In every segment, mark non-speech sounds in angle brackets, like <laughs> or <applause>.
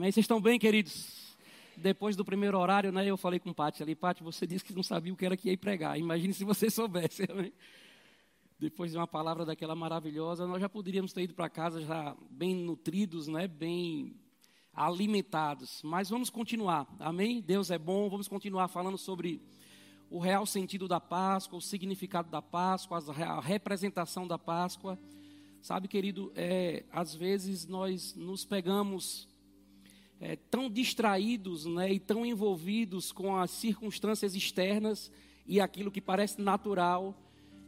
Amém? Vocês estão bem, queridos? Depois do primeiro horário, né, eu falei com o Pati ali, Pati, você disse que não sabia o que era que ia pregar. Imagine se você <laughs> soubesse. Amém? Depois de uma palavra daquela maravilhosa, nós já poderíamos ter ido para casa já bem nutridos, né, bem alimentados. Mas vamos continuar. Amém? Deus é bom. Vamos continuar falando sobre o real sentido da Páscoa, o significado da Páscoa, a representação da Páscoa. Sabe, querido, é, às vezes nós nos pegamos é, tão distraídos né, e tão envolvidos com as circunstâncias externas e aquilo que parece natural,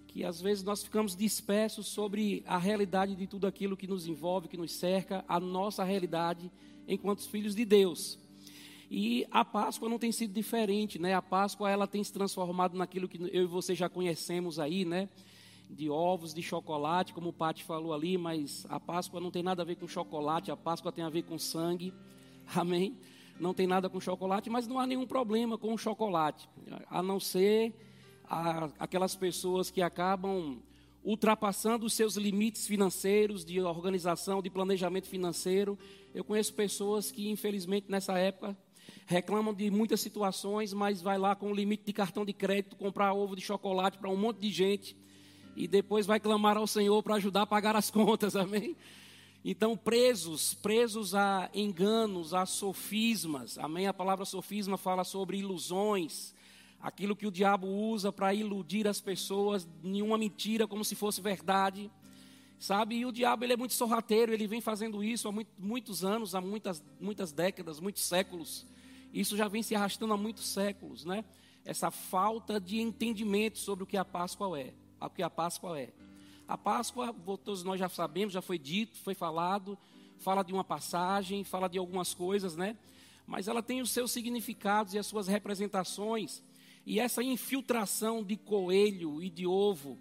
que às vezes nós ficamos dispersos sobre a realidade de tudo aquilo que nos envolve, que nos cerca, a nossa realidade enquanto filhos de Deus. E a Páscoa não tem sido diferente, né? A Páscoa ela tem se transformado naquilo que eu e você já conhecemos aí, né? De ovos, de chocolate, como o Pati falou ali, mas a Páscoa não tem nada a ver com chocolate, a Páscoa tem a ver com sangue. <laughs> Amém? Não tem nada com chocolate, mas não há nenhum problema com chocolate, a não ser a, aquelas pessoas que acabam ultrapassando os seus limites financeiros, de organização, de planejamento financeiro. Eu conheço pessoas que, infelizmente, nessa época, reclamam de muitas situações, mas vai lá com o limite de cartão de crédito comprar ovo de chocolate para um monte de gente e depois vai clamar ao Senhor para ajudar a pagar as <laughs> contas, amém? Então, presos, presos a enganos, a sofismas, amém? A palavra sofisma fala sobre ilusões, aquilo que o diabo usa para iludir as pessoas, nenhuma mentira como se fosse verdade, sabe? E o diabo ele é muito sorrateiro, ele vem fazendo isso há muito, muitos anos, há muitas, muitas décadas, muitos séculos. Isso já vem se arrastando há muitos séculos, né? Essa falta de entendimento sobre o que a Páscoa é, o que a Páscoa é. A Páscoa, todos nós já sabemos, já foi dito, foi falado, fala de uma passagem, fala de algumas coisas, né? Mas ela tem os seus significados e as suas representações. E essa infiltração de coelho e de ovo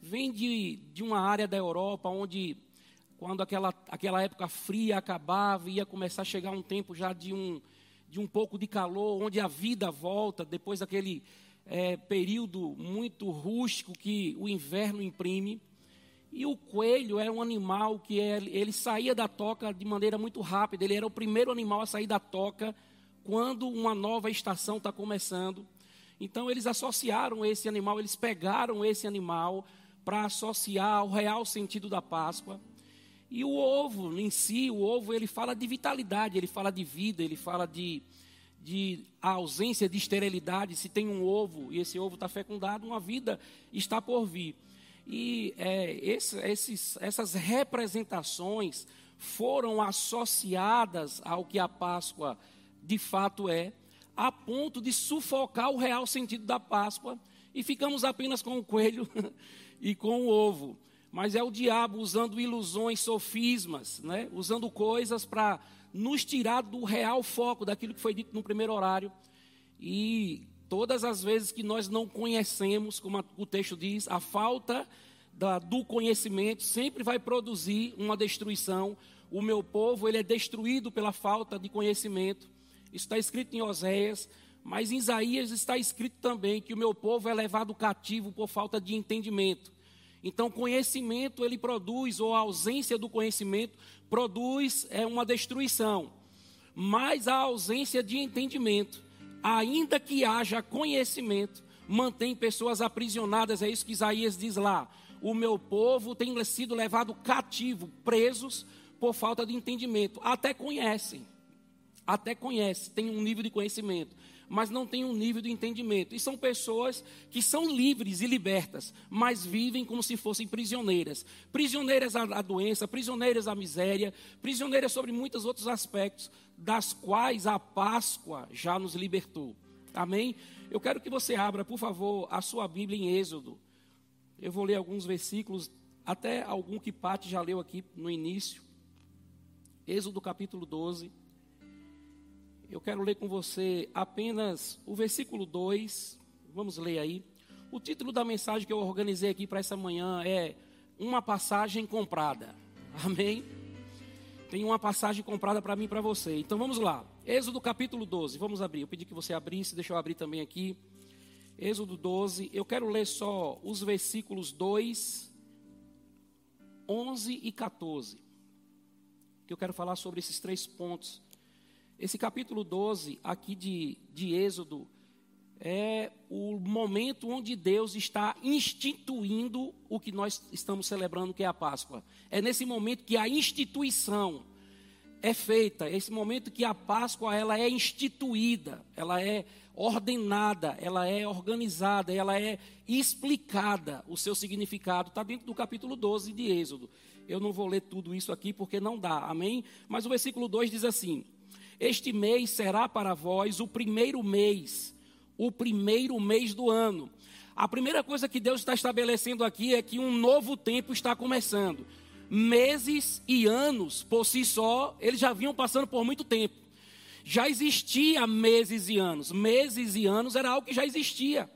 vem de, de uma área da Europa onde, quando aquela, aquela época fria acabava, ia começar a chegar um tempo já de um, de um pouco de calor, onde a vida volta, depois daquele é, período muito rústico que o inverno imprime. E o coelho era um animal que ele, ele saía da toca de maneira muito rápida, ele era o primeiro animal a sair da toca quando uma nova estação está começando. Então eles associaram esse animal, eles pegaram esse animal para associar ao real sentido da Páscoa. E o ovo em si, o ovo, ele fala de vitalidade, ele fala de vida, ele fala de, de ausência de esterilidade. Se tem um ovo e esse ovo está fecundado, uma vida está por vir. E é, esse, esses, essas representações foram associadas ao que a Páscoa de fato é, a ponto de sufocar o real sentido da Páscoa e ficamos apenas com o coelho <laughs> e com o ovo mas é o diabo usando ilusões, sofismas, né? usando coisas para nos tirar do real foco daquilo que foi dito no primeiro horário. E todas as vezes que nós não conhecemos, como o texto diz, a falta da, do conhecimento sempre vai produzir uma destruição. O meu povo ele é destruído pela falta de conhecimento. Isso está escrito em Oséias, mas em Isaías está escrito também que o meu povo é levado cativo por falta de entendimento. Então, conhecimento ele produz, ou a ausência do conhecimento produz é uma destruição. Mas a ausência de entendimento, ainda que haja conhecimento, mantém pessoas aprisionadas. É isso que Isaías diz lá. O meu povo tem sido levado cativo, presos por falta de entendimento. Até conhecem, até conhecem, tem um nível de conhecimento, mas não têm um nível de entendimento. E são pessoas que são livres e libertas, mas vivem como se fossem prisioneiras. Prisioneiras à doença, prisioneiras à miséria, prisioneiras sobre muitos outros aspectos, das quais a Páscoa já nos libertou. Amém? Eu quero que você abra, por favor, a sua Bíblia em Êxodo. Eu vou ler alguns versículos, até algum que Pati já leu aqui no início. Êxodo capítulo 12 eu quero ler com você apenas o versículo 2. Vamos ler aí. O título da mensagem que eu organizei aqui para essa manhã é Uma Passagem Comprada. Amém? Tem uma passagem comprada para mim e para você. Então vamos lá. Êxodo capítulo 12. Vamos abrir. Eu pedi que você abrisse, deixa eu abrir também aqui. Êxodo 12. Eu quero ler só os versículos 2, 11 e 14. Que eu quero falar sobre esses três pontos Esse capítulo 12 aqui de, de Êxodo é o momento onde Deus está instituindo o que nós estamos celebrando, que é a Páscoa. É nesse momento que a instituição é feita, é esse momento que a Páscoa ela é instituída, ela é ordenada, ela é organizada, ela é explicada. O seu significado está dentro do capítulo 12 de Êxodo. Eu não vou ler tudo isso aqui porque não dá, amém? Mas o versículo 2 diz assim: Este mês será para vós o primeiro mês, o primeiro mês do ano. A primeira coisa que Deus está estabelecendo aqui é que um novo tempo está começando. Meses e anos, por si só, eles já vinham passando por muito tempo. Já existia meses e anos. Meses e anos era algo que já existia.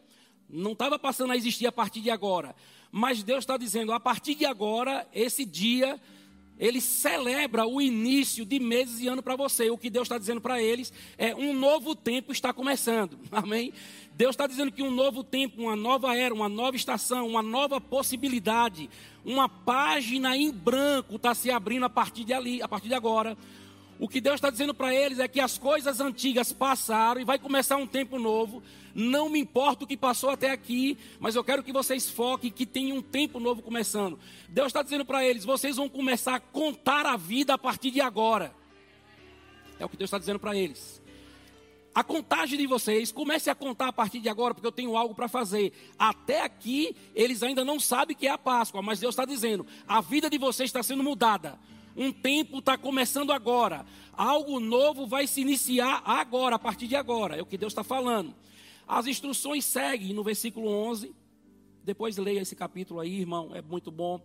Não estava passando a existir a partir de agora. Mas Deus está dizendo, a partir de agora, esse dia, ele celebra o início de meses e ano para você. O que Deus está dizendo para eles é um novo tempo está começando. <laughs> Amém? Deus está dizendo que um novo tempo, uma nova era, uma nova estação, uma nova possibilidade, uma página em branco está se abrindo a partir de ali, a partir de agora. O que Deus está dizendo para eles é que as coisas antigas passaram e vai começar um tempo novo. Não me importa o que passou até aqui, mas eu quero que vocês foquem que tem um tempo novo começando. Deus está dizendo para eles: vocês vão começar a contar a vida a partir de agora. É o que Deus está dizendo para eles. A contagem de vocês, comece a contar a partir de agora, porque eu tenho algo para fazer. Até aqui, eles ainda não sabem que é a Páscoa, mas Deus está dizendo: a vida de vocês está sendo mudada. Um tempo está começando agora. Algo novo vai se iniciar agora, a partir de agora. É o que Deus está falando. As instruções seguem no versículo 11. Depois leia esse capítulo aí, irmão, é muito bom.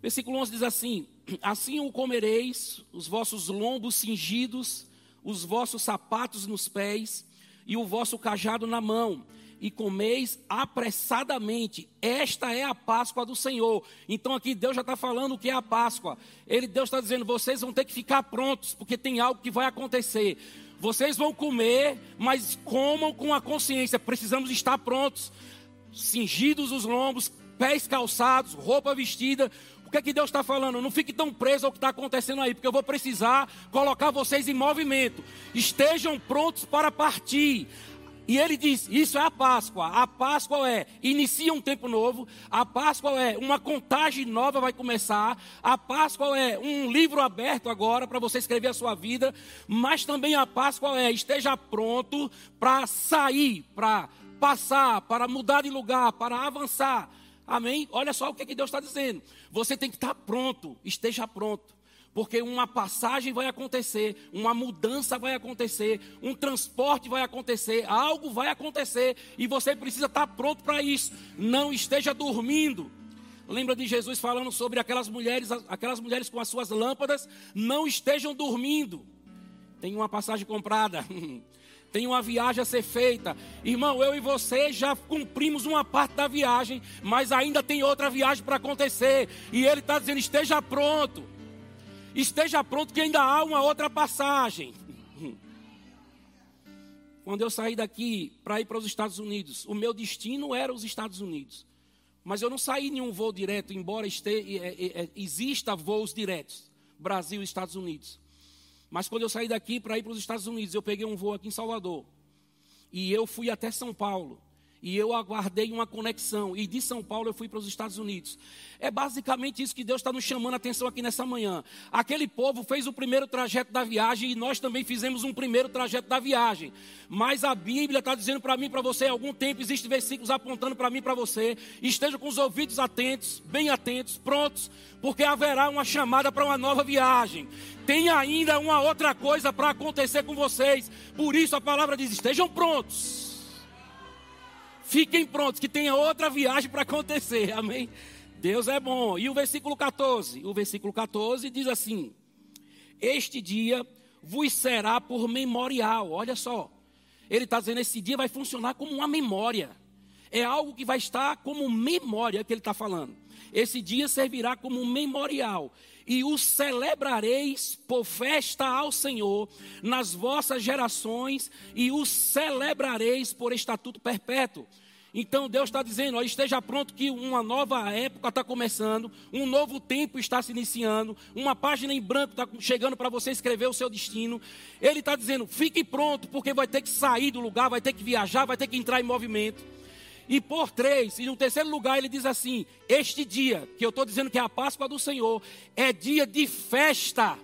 Versículo 11 diz assim: Assim o comereis, os vossos lombos cingidos, os vossos sapatos nos pés e o vosso cajado na mão e comeis apressadamente. Esta é a Páscoa do Senhor. Então aqui Deus já está falando o que é a Páscoa. Ele, Deus está dizendo: vocês vão ter que ficar prontos, porque tem algo que vai acontecer. Vocês vão comer, mas comam com a consciência. Precisamos estar prontos, cingidos os lombos, pés calçados, roupa vestida. O que é que Deus está falando? Não fique tão preso ao que está acontecendo aí, porque eu vou precisar colocar vocês em movimento. Estejam prontos para partir. E ele diz: Isso é a Páscoa. A Páscoa é inicia um tempo novo. A Páscoa é uma contagem nova vai começar. A Páscoa é um livro aberto agora para você escrever a sua vida. Mas também a Páscoa é esteja pronto para sair, para passar, para mudar de lugar, para avançar. Amém? Olha só o que, é que Deus está dizendo. Você tem que estar pronto, esteja pronto porque uma passagem vai acontecer, uma mudança vai acontecer, um transporte vai acontecer, algo vai acontecer e você precisa estar pronto para isso. Não esteja dormindo. Lembra de Jesus falando sobre aquelas mulheres, aquelas mulheres com as suas lâmpadas, não estejam dormindo. Tem uma passagem comprada. <laughs> Tem uma viagem a ser feita. Irmão, eu e você já cumprimos uma parte da viagem, mas ainda tem outra viagem para acontecer. E ele está dizendo: esteja pronto. Esteja pronto que ainda há uma outra passagem. <laughs> Quando eu saí daqui para ir para os Estados Unidos, o meu destino era os Estados Unidos. Mas eu não saí em um voo direto, embora este, é, é, exista voos diretos, Brasil e Estados Unidos. Mas quando eu saí daqui para ir para os Estados Unidos, eu peguei um voo aqui em Salvador. E eu fui até São Paulo. E eu aguardei uma conexão. E de São Paulo eu fui para os Estados Unidos. É basicamente isso que Deus está nos chamando a atenção aqui nessa manhã. Aquele povo fez o primeiro trajeto da viagem e nós também fizemos um primeiro trajeto da viagem. Mas a Bíblia está dizendo para mim para você, há algum tempo existem versículos apontando para mim para você. Esteja com os ouvidos atentos, bem atentos, prontos, porque haverá uma chamada para uma nova viagem. Tem ainda uma outra coisa para acontecer com vocês. Por isso a palavra diz: estejam prontos Fiquem prontos, que tenha outra viagem para acontecer. <laughs> Amém? Deus é bom. E o versículo 14? O versículo 14 diz assim: Este dia vos será por memorial. Olha só. Ele está dizendo: esse dia vai funcionar como uma memória. É algo que vai estar como memória que ele está falando. Esse dia servirá como memorial. E o celebrareis por festa ao Senhor nas vossas gerações, e o celebrareis por estatuto perpétuo. Então Deus está dizendo: ó, esteja pronto que uma nova época está começando, um novo tempo está se iniciando, uma página em branco está chegando para você escrever o seu destino. Ele está dizendo: fique pronto, porque vai ter que sair do lugar, vai ter que viajar, vai ter que entrar em movimento. E por três, e no terceiro lugar, ele diz assim: Este dia, que eu estou dizendo que é a Páscoa do Senhor, é dia de festa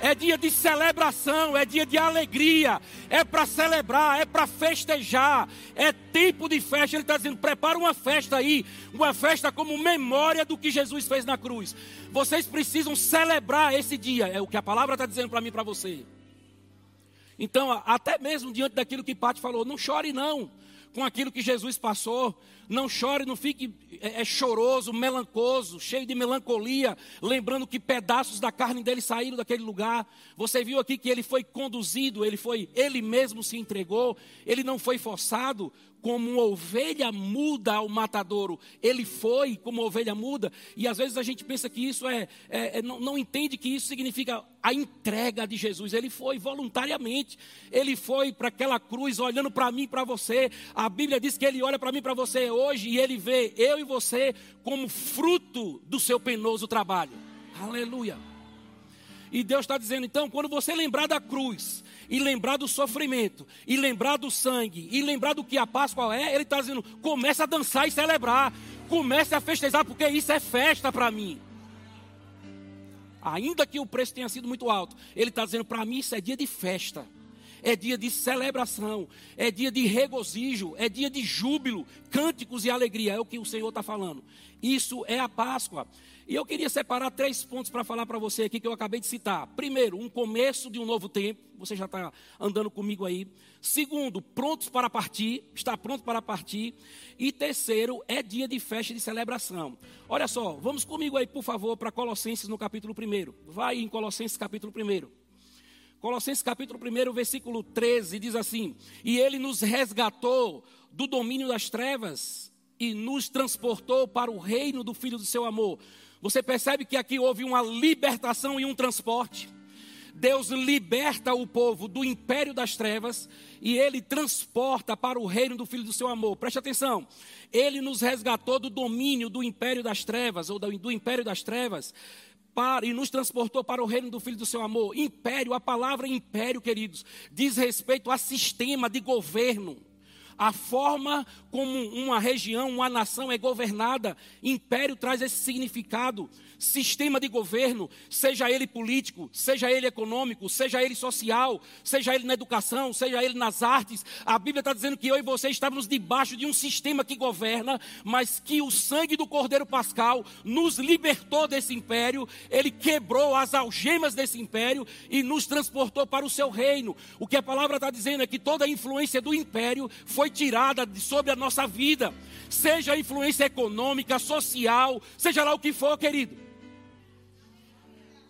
é dia de celebração, é dia de alegria, é para celebrar, é para festejar, é tempo de festa. Ele está dizendo: prepara uma festa aí, uma festa como memória do que Jesus fez na cruz. Vocês precisam celebrar esse dia, é o que a palavra está dizendo para mim e para você. Então, até mesmo diante daquilo que Pati falou, não chore não com aquilo que Jesus passou. Não chore, não fique é, é, choroso, melancoso, cheio de melancolia, lembrando que pedaços da carne dele saíram daquele lugar. Você viu aqui que ele foi conduzido, ele foi, ele mesmo se entregou, ele não foi forçado como ovelha muda ao matadouro. Ele foi como ovelha muda, e às vezes a gente pensa que isso é, é, é não, não entende que isso significa a entrega de Jesus. Ele foi voluntariamente, ele foi para aquela cruz olhando para mim para você. A Bíblia diz que ele olha para mim para você hoje e ele vê eu e você como fruto do seu penoso trabalho. Aleluia. E Deus está dizendo, então, quando você lembrar da cruz, e lembrar do sofrimento, e lembrar do sangue, e lembrar do que a Páscoa é, Ele está dizendo: comece a dançar e celebrar, comece a festejar, porque isso é festa para mim. Ainda que o preço tenha sido muito alto, Ele está dizendo: para mim isso é dia de festa é dia de celebração, é dia de regozijo, é dia de júbilo, cânticos e alegria, é o que o Senhor está falando. Isso é a Páscoa. E eu queria separar três pontos para falar para você aqui que eu acabei de citar. Primeiro, um começo de um novo tempo, você já está andando comigo aí. Segundo, prontos para partir, está pronto para partir. E terceiro, é dia de festa e de celebração. Olha só, vamos comigo aí, por favor, para Colossenses no capítulo 1. Vai em Colossenses capítulo 1. Colossenses capítulo 1, versículo 13, diz assim: E ele nos resgatou do domínio das trevas e nos transportou para o reino do Filho do seu amor. Você percebe que aqui houve uma libertação e um transporte. Deus liberta o povo do império das trevas e ele transporta para o reino do Filho do seu amor. Preste atenção. Ele nos resgatou do domínio do império das trevas, ou do, império das trevas, para, e nos transportou para o reino do Filho do seu amor. Império, a palavra império, queridos, diz respeito a sistema de governo. A forma como uma região, uma nação é governada, império traz esse significado sistema de governo, seja ele político, seja ele econômico, seja ele social, seja ele na educação, seja ele nas artes. A Bíblia está dizendo que eu e você estávamos debaixo de um sistema que governa, mas que o sangue do Cordeiro Pascal nos libertou desse império, ele quebrou as algemas desse império e nos transportou para o seu reino. O que a palavra está dizendo é que toda a influência do império foi tirada de sobre a nossa vida, seja influência econômica, social, seja lá o que for, querido.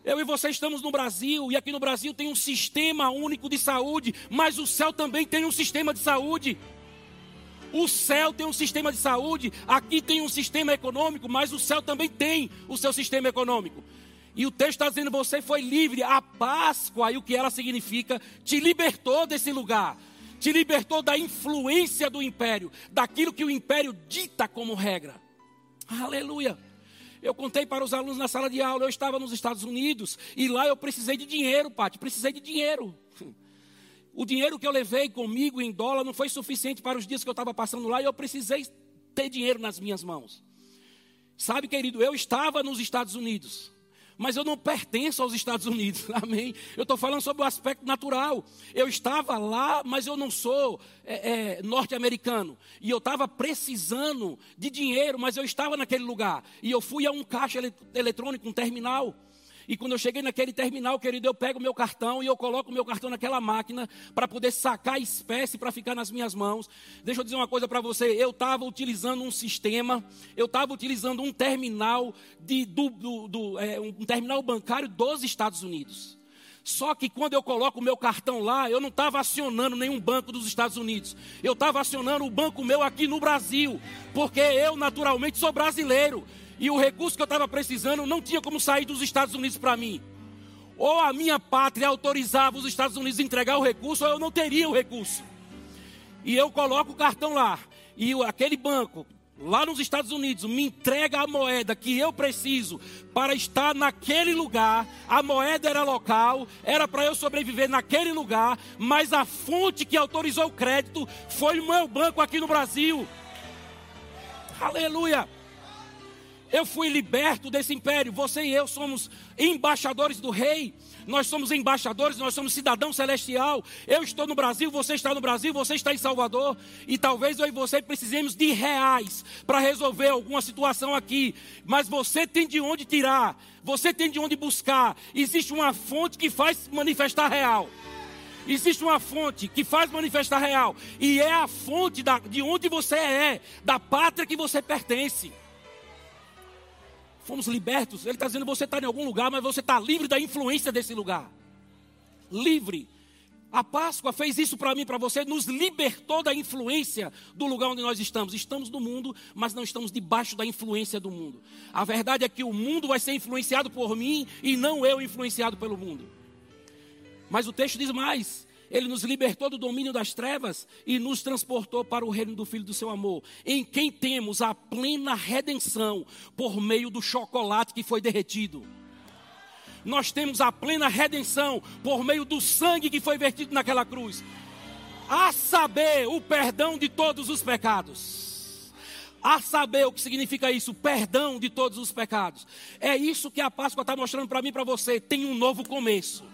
Eu e você estamos no Brasil, e aqui no Brasil tem um sistema único de saúde, mas o céu também tem um sistema de saúde. O céu tem um sistema de saúde, aqui tem um sistema econômico, mas o céu também tem o seu sistema econômico. E o texto está dizendo: você foi livre, a Páscoa, e o que ela significa, te libertou desse lugar, te libertou da influência do império, daquilo que o império dita como regra. Aleluia. Eu contei para os alunos na sala de aula, eu estava nos Estados Unidos e lá eu precisei de dinheiro, Pati, precisei de dinheiro. <laughs> O dinheiro que eu levei comigo em dólar não foi suficiente para os dias que eu estava passando lá e eu precisei ter dinheiro nas minhas mãos. Sabe, querido, eu estava nos Estados Unidos mas eu não pertenço aos Estados Unidos, <laughs> amém? Eu estou falando sobre o aspecto natural. Eu estava lá, mas eu não sou é, é, norte-americano. E eu estava precisando de dinheiro, mas eu estava naquele lugar. E eu fui a um caixa eletrônico, um terminal. E quando eu cheguei naquele terminal, querido, eu pego meu cartão e eu coloco meu cartão naquela máquina para poder sacar espécie para ficar nas minhas mãos. Deixa eu dizer uma coisa para você. Eu estava utilizando um sistema, eu estava utilizando um terminal de, do, do, do é, um terminal bancário dos Estados Unidos. Só que quando eu coloco o meu cartão lá, eu não estava acionando nenhum banco dos Estados Unidos. Eu estava acionando o banco meu aqui no Brasil. Porque eu, naturalmente, sou brasileiro e o recurso que eu estava precisando não tinha como sair dos Estados Unidos para mim. Ou a minha pátria autorizava os Estados Unidos a entregar o recurso, ou eu não teria o recurso. E eu coloco o cartão lá. e aquele banco lá nos Estados Unidos me entrega a moeda que eu preciso para estar naquele lugar, a moeda era local, era para eu sobreviver naquele lugar, mas a fonte que autorizou o crédito foi o meu banco aqui no Brasil. Aleluia! Eu fui liberto desse império. Você e eu somos embaixadores do rei. Nós somos embaixadores, nós somos cidadão celestial. Eu estou no Brasil, você está no Brasil, você está em Salvador. E talvez eu e você precisemos de reais para resolver alguma situação aqui. Mas você tem de onde tirar, você tem de onde buscar. Existe uma fonte que faz manifestar real. Existe uma fonte que faz manifestar real. E é a fonte da, de onde você é, da pátria que você pertence fomos libertos. Ele está dizendo: você está em algum lugar, mas você está livre da influência desse lugar. Livre. A Páscoa fez isso para mim, para você, nos libertou da influência do lugar onde nós estamos. Estamos no mundo, mas não estamos debaixo da influência do mundo. A verdade é que o mundo vai ser influenciado por mim e não eu influenciado pelo mundo. Mas o texto diz mais: ele nos libertou do domínio das trevas e nos transportou para o reino do Filho do seu amor, em quem temos a plena redenção por meio do chocolate que foi derretido. Nós temos a plena redenção por meio do sangue que foi vertido naquela cruz. A saber, o perdão de todos os pecados. A saber o que significa isso, perdão de todos os pecados. É isso que a Páscoa está mostrando para mim e para você. Tem um novo começo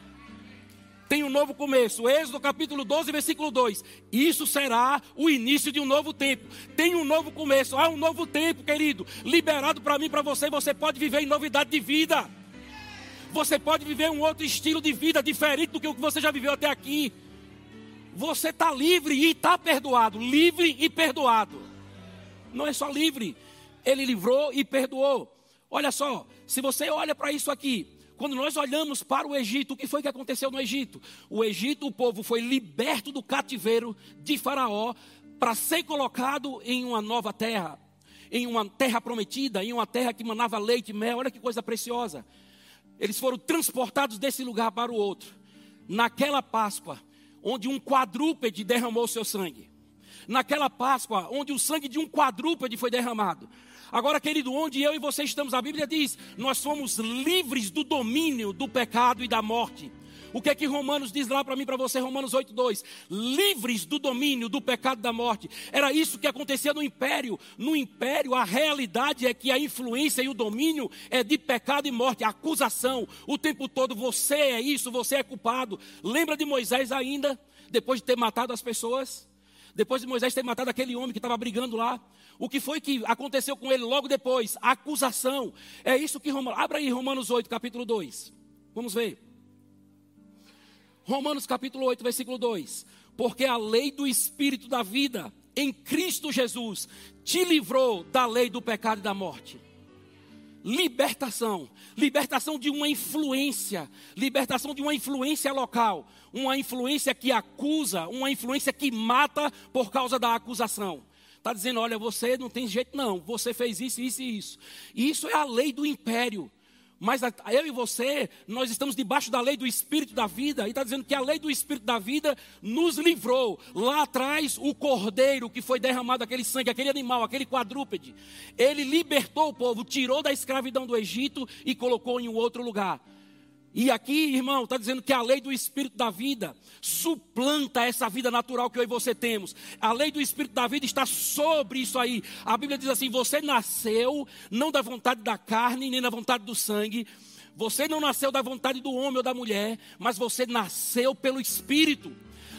tem um novo começo. Êxodo capítulo 12, versículo 2. Isso será o início de um novo tempo. Tem um novo começo. Há um novo tempo, querido, liberado para mim, para você. Você pode viver em novidade de vida. Você pode viver um outro estilo de vida diferente do que o que você já viveu até aqui. Você está livre e está perdoado. Livre e perdoado. Não é só livre. Ele livrou e perdoou. Olha só, se você olha para isso aqui, quando nós olhamos para o Egito, o que foi que aconteceu no Egito? O Egito, o povo foi liberto do cativeiro de Faraó para ser colocado em uma nova terra, em uma terra prometida, em uma terra que manava leite e mel. Olha que coisa preciosa. Eles foram transportados desse lugar para o outro. Naquela Páscoa, onde um quadrúpede derramou seu sangue. Naquela Páscoa, onde o sangue de um quadrúpede foi derramado. Agora, querido, onde eu e você estamos, a Bíblia diz: nós somos livres do domínio do pecado e da morte. O que é que Romanos diz lá para mim, para você, Romanos 8:2? Livres do domínio do pecado e da morte. Era isso que acontecia no império. No império, a realidade é que a influência e o domínio é de pecado e morte, acusação. O tempo todo você é isso, você é culpado. Lembra de Moisés ainda, depois de ter matado as pessoas? Depois de Moisés ter matado aquele homem que estava brigando lá, o que foi que aconteceu com ele logo depois? A acusação. É isso que Romanos. Abra aí Romanos 8, capítulo 2. Vamos ver. Romanos capítulo 8, versículo 2. Porque a lei do Espírito da vida em Cristo Jesus te livrou da lei do pecado e da morte. Libertação, libertação de uma influência, libertação de uma influência local, uma influência que acusa, uma influência que mata por causa da acusação. Está dizendo: olha, você não tem jeito, não. Você fez isso, isso e isso. E isso é a lei do império. Mas eu e você, nós estamos debaixo da lei do Espírito da vida. E está dizendo que a lei do Espírito da vida nos livrou. Lá atrás, o cordeiro que foi derramado, aquele sangue, aquele animal, aquele quadrúpede. Ele libertou o povo, tirou da escravidão do Egito e colocou em um outro lugar. E aqui, irmão, está dizendo que a lei do Espírito da vida suplanta essa vida natural que eu e você temos. A lei do Espírito da vida está sobre isso aí. A Bíblia diz assim: você nasceu não da vontade da carne, nem da vontade do sangue. Você não nasceu da vontade do homem ou da mulher, mas você nasceu pelo Espírito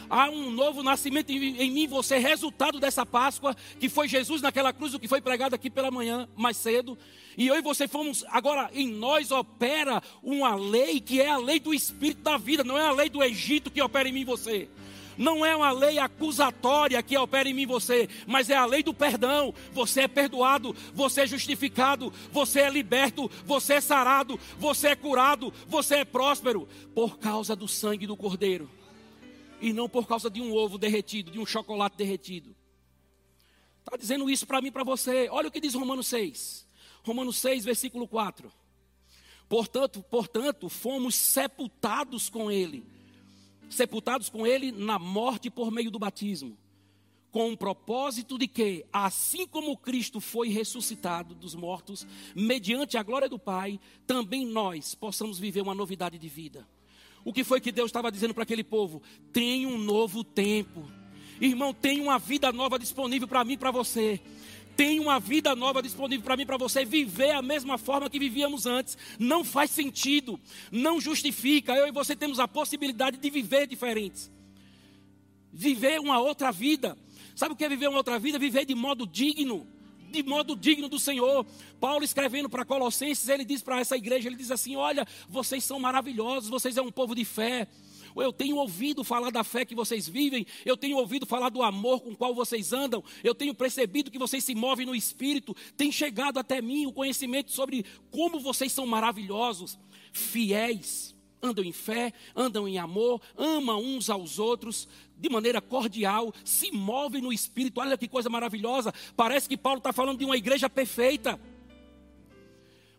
há um novo nascimento em, mim, você é resultado dessa Páscoa, que foi Jesus naquela cruz, o que foi pregado aqui pela manhã, mais cedo. E eu e você fomos, agora em nós opera uma lei que é a lei do Espírito da vida, não é a lei do Egito que opera em mim você. Não é uma lei acusatória que opera em mim você, mas é a lei do perdão. Você é perdoado, você é justificado, você é liberto, você é sarado, você é curado, você é próspero por causa do sangue do Cordeiro e não por causa de um ovo derretido, de um chocolate derretido. Está dizendo isso para mim e para você. Olha o que diz Romanos 6. Romanos 6, versículo 4. Portanto, portanto, fomos sepultados com ele. Sepultados com ele na morte por meio do batismo. com o propósito de que, assim como Cristo foi ressuscitado dos mortos, mediante a glória do Pai, também nós possamos viver uma novidade de vida. O que foi que Deus estava dizendo para aquele povo? Tem um novo tempo. Irmão, tem uma vida nova disponível para mim e para você. Tem uma vida nova disponível para mim para você. Viver a mesma forma que vivíamos antes não faz sentido, não justifica. Eu e você temos a possibilidade de viver diferentes. Viver uma outra vida. Sabe o que é viver uma outra vida? Viver de modo digno de modo digno do Senhor. Paulo escrevendo para Colossenses, ele diz para essa igreja, ele diz assim: "Olha, vocês são maravilhosos, vocês é um povo de fé. Eu tenho ouvido falar da fé que vocês vivem, eu tenho ouvido falar do amor com o qual vocês andam, eu tenho percebido que vocês se movem no espírito, tem chegado até mim o conhecimento sobre como vocês são maravilhosos, fiéis, andam em fé, andam em amor, amam uns aos outros, de maneira cordial, se movem no espírito. Olha que coisa maravilhosa. Parece que Paulo está falando de uma igreja perfeita.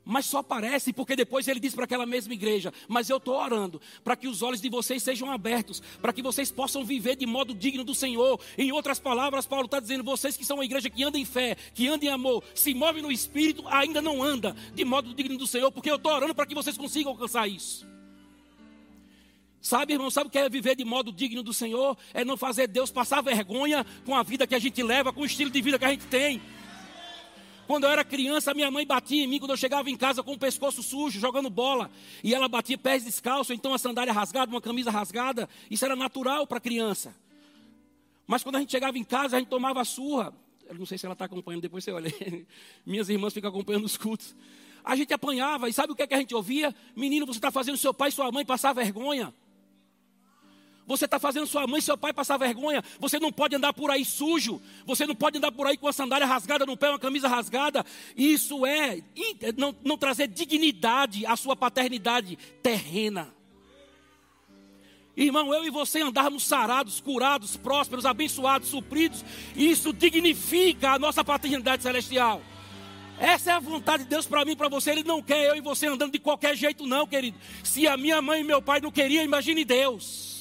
Mas só parece porque depois ele diz para aquela mesma igreja: Mas eu estou orando para que os olhos de vocês sejam abertos, para que vocês possam viver de modo digno do Senhor. Em outras palavras, Paulo está dizendo: Vocês que são uma igreja que anda em fé, que anda em amor, se move no espírito, ainda não anda de modo digno do Senhor, porque eu estou orando para que vocês consigam alcançar isso. Sabe, irmão, sabe o que é viver de modo digno do Senhor? É não fazer Deus passar vergonha com a vida que a gente leva, com o estilo de vida que a gente tem. Quando eu era criança, minha mãe batia em mim quando eu chegava em casa com o pescoço sujo, jogando bola. E ela batia pés descalços, então uma sandália rasgada, uma camisa rasgada. Isso era natural para criança. Mas quando a gente chegava em casa, a gente tomava surra. Eu não sei se ela está acompanhando, depois você olha. <laughs> Minhas irmãs ficam acompanhando os cultos. A gente apanhava, e sabe o que, é que a gente ouvia? Menino, você está fazendo seu pai e sua mãe passar vergonha. Você está fazendo sua mãe e seu pai passar vergonha. Você não pode andar por aí sujo. Você não pode andar por aí com a sandália rasgada no pé, uma camisa rasgada. Isso é não, não trazer dignidade à sua paternidade terrena. Irmão, eu e você andarmos sarados, curados, prósperos, abençoados, supridos, isso dignifica a nossa paternidade celestial. Essa é a vontade de Deus para mim e para você. Ele não quer eu e você andando de qualquer jeito, não, querido. Se a minha mãe e meu pai não queriam, imagine Deus.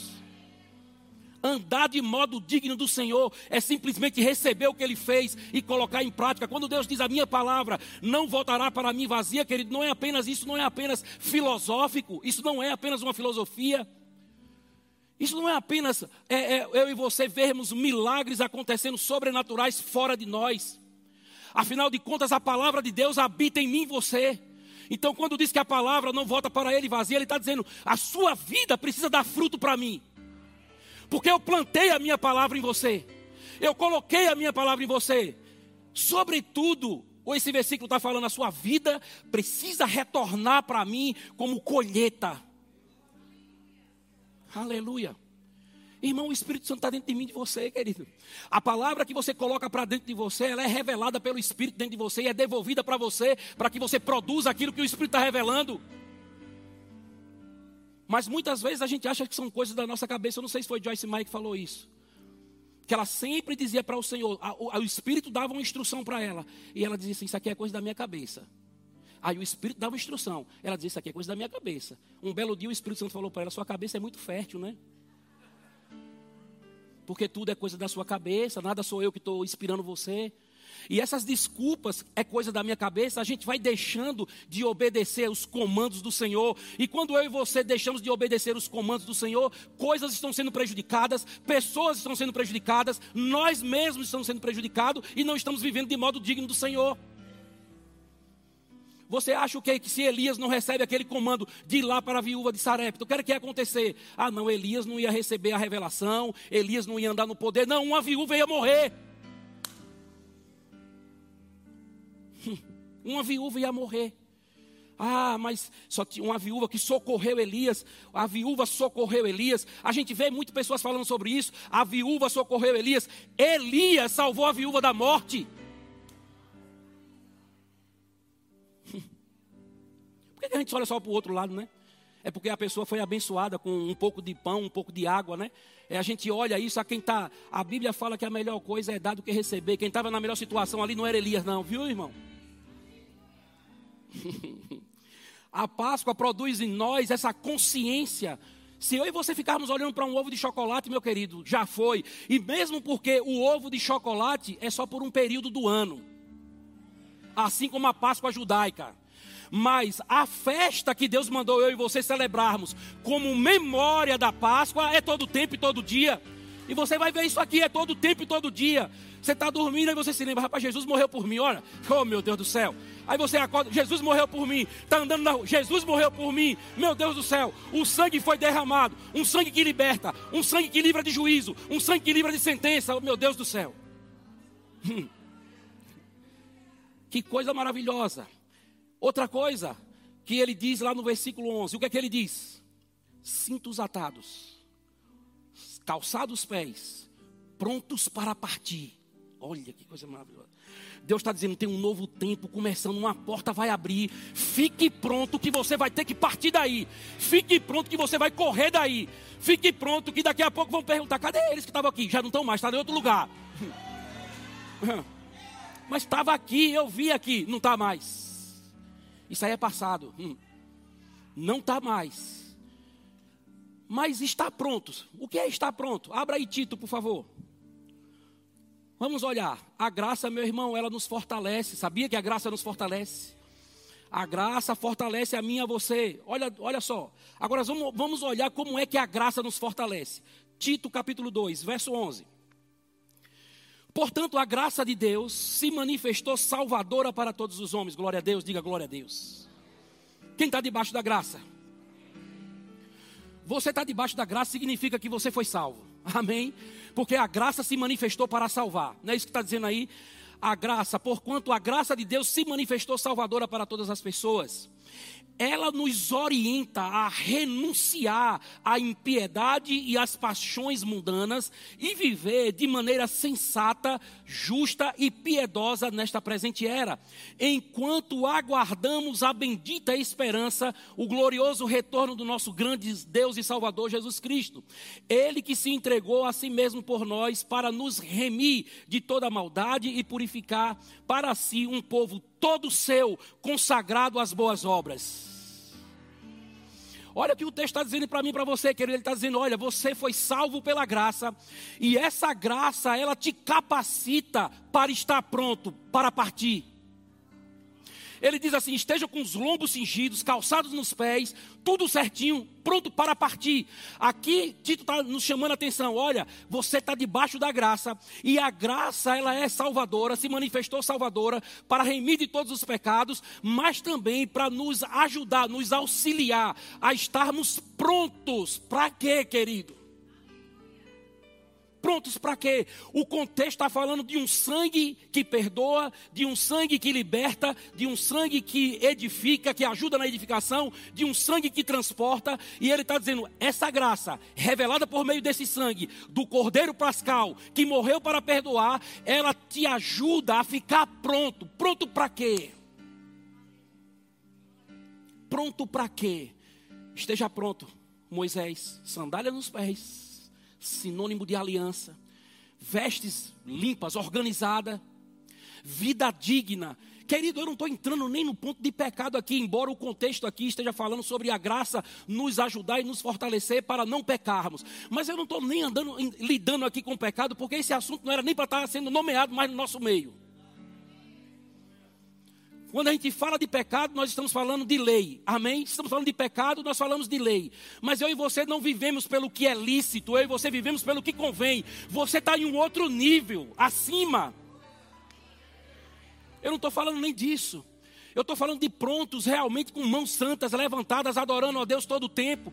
Andar de modo digno do Senhor é simplesmente receber o que Ele fez e colocar em prática. Quando Deus diz a minha palavra não voltará para mim vazia, querido, não é apenas isso, não é apenas filosófico, isso não é apenas uma filosofia. Isso não é apenas é, é, eu e você vermos milagres acontecendo sobrenaturais fora de nós. Afinal de contas, a palavra de Deus habita em mim e você. Então, quando diz que a palavra não volta para ele vazia, ele está dizendo: a sua vida precisa dar fruto para mim. Porque eu plantei a minha palavra em você. Eu coloquei a minha palavra em você. Sobretudo, ou esse versículo está falando, a sua vida precisa retornar para mim como colheita. Aleluia. Irmão, o Espírito Santo está dentro de mim, de você, querido. A palavra que você coloca para dentro de você, ela é revelada pelo Espírito dentro de você e é devolvida para você, para que você produza aquilo que o Espírito está revelando. Mas muitas vezes a gente acha que são coisas da nossa cabeça. Eu não sei se foi Joyce Meyer que falou isso. Que ela sempre dizia para o Senhor, a, o, o, Espírito dava uma instrução para ela. E ela dizia assim: Isso aqui é coisa da minha cabeça. Aí o Espírito dava uma instrução. Ela dizia: Isso aqui é coisa da minha cabeça. Um belo dia o Espírito Santo falou para ela: Sua cabeça é muito fértil, né? Porque tudo é coisa da sua cabeça, nada sou eu que estou inspirando você. E essas desculpas é coisa da minha cabeça, a gente vai deixando de obedecer os comandos do Senhor. E quando eu e você deixamos de obedecer os comandos do Senhor, coisas estão sendo prejudicadas, pessoas estão sendo prejudicadas, nós mesmos estamos sendo prejudicados e não estamos vivendo de modo digno do Senhor. Você acha o que? Que se Elias não recebe aquele comando de ir lá para a viúva de Sarepta, o que era que ia acontecer? Ah, não, Elias não ia receber a revelação, Elias não ia andar no poder, não, uma viúva ia morrer. Uma viúva ia morrer. Ah, mas só tinha uma viúva que socorreu Elias. A viúva socorreu Elias. A gente vê muitas pessoas falando sobre isso. A viúva socorreu Elias. Elias salvou a viúva da morte. <laughs> Por que a gente olha só para o outro lado, né? É porque a pessoa foi abençoada com um pouco de pão, um pouco de água, né? É, a gente olha isso, a quem está. A Bíblia fala que a melhor coisa é dar do que receber. Quem estava na melhor situação ali não era Elias, não, viu, irmão? <laughs> A Páscoa produz em nós essa consciência Se eu e você ficarmos olhando para um ovo de chocolate, meu querido, já foi. E mesmo porque o ovo de chocolate é só por um período do ano. Assim como a Páscoa judaica. Mas a festa que Deus mandou eu e você celebrarmos como memória da Páscoa é todo tempo e todo dia. E você vai ver isso aqui, é todo tempo e todo dia. Você está dormindo e você se lembra, rapaz, Jesus morreu por mim, olha. Oh meu Deus do céu. Aí você acorda, Jesus morreu por mim. Está andando na rua, Jesus morreu por mim. Meu Deus do céu, o sangue foi derramado. Um sangue que liberta, um sangue que livra de juízo, um sangue que livra de sentença. Oh, meu Deus do céu. Hum. Que coisa maravilhosa. Outra coisa que ele diz lá no versículo 11: o que é que ele diz? Cintos atados, calçados os pés, prontos para partir. Olha que coisa maravilhosa. Deus está dizendo: tem um novo tempo começando, uma porta vai abrir. Fique pronto que você vai ter que partir daí. Fique pronto que você vai correr daí. Fique pronto que daqui a pouco vão perguntar: cadê eles que estavam aqui? Já não estão mais, está em outro lugar. <laughs> Mas estava aqui, eu vi aqui, não está mais. Isso aí é passado. Hum. Não está mais. Mas está pronto. O que é estar pronto? Abra aí Tito, por favor. Vamos olhar. A graça, meu irmão, ela nos fortalece. Sabia que a graça nos fortalece? A graça fortalece a mim e a você. Olha, olha só. Agora vamos, vamos olhar como é que a graça nos fortalece. Tito capítulo 2, verso 11. Portanto, a graça de Deus se manifestou salvadora para todos os homens. Glória a Deus, diga glória a Deus. Quem está debaixo da graça? Você está debaixo da graça significa que você foi salvo. <laughs> Amém? Porque a graça se manifestou para salvar. Não é isso que está dizendo aí? A graça, porquanto a graça de Deus se manifestou salvadora para todas as pessoas ela nos orienta a renunciar à impiedade e às paixões mundanas e viver de maneira sensata, justa e piedosa nesta presente era, enquanto aguardamos a bendita esperança, o glorioso retorno do nosso grande Deus e Salvador Jesus Cristo. Ele que se entregou a si mesmo por nós para nos remir de toda maldade e purificar para si um povo todo seu, consagrado às boas obras. Olha o que o texto está dizendo para mim para você, querido. Ele está dizendo: olha, você foi salvo pela graça, e essa graça, ela te capacita para estar pronto para partir. Ele diz assim: esteja com os lombos cingidos, calçados nos pés, tudo certinho, pronto para partir. Aqui Tito está nos chamando a atenção: olha, você está debaixo da graça, e a graça ela é salvadora, se manifestou salvadora para remir de todos os pecados, mas também para nos ajudar, nos auxiliar a estarmos prontos. Para quê, querido? Prontos para quê? O contexto está falando de um sangue que perdoa, de um sangue que liberta, de um sangue que edifica, que ajuda na edificação, de um sangue que transporta. E ele está dizendo: essa graça, revelada por meio desse sangue, do Cordeiro Pascal, que morreu para perdoar, ela te ajuda a ficar pronto. Pronto para quê? Pronto para quê? Esteja pronto, Moisés, sandália nos pés sinônimo de aliança, vestes limpas, organizada, vida digna. Querido, eu não estou entrando nem no ponto de pecado aqui, embora o contexto aqui esteja falando sobre a graça nos ajudar e nos fortalecer para não pecarmos. Mas eu não estou nem andando, lidando aqui com o pecado, porque esse assunto não era nem para estar sendo nomeado mais no nosso meio. Quando a gente fala de pecado, nós estamos falando de lei. Amém? Estamos falando de pecado, nós falamos de lei. Mas eu e você não vivemos pelo que é lícito, eu e você vivemos pelo que convém. Você está em um outro nível, acima. Eu não estou falando nem disso. Eu estou falando de prontos, realmente com mãos santas levantadas, adorando a Deus todo o tempo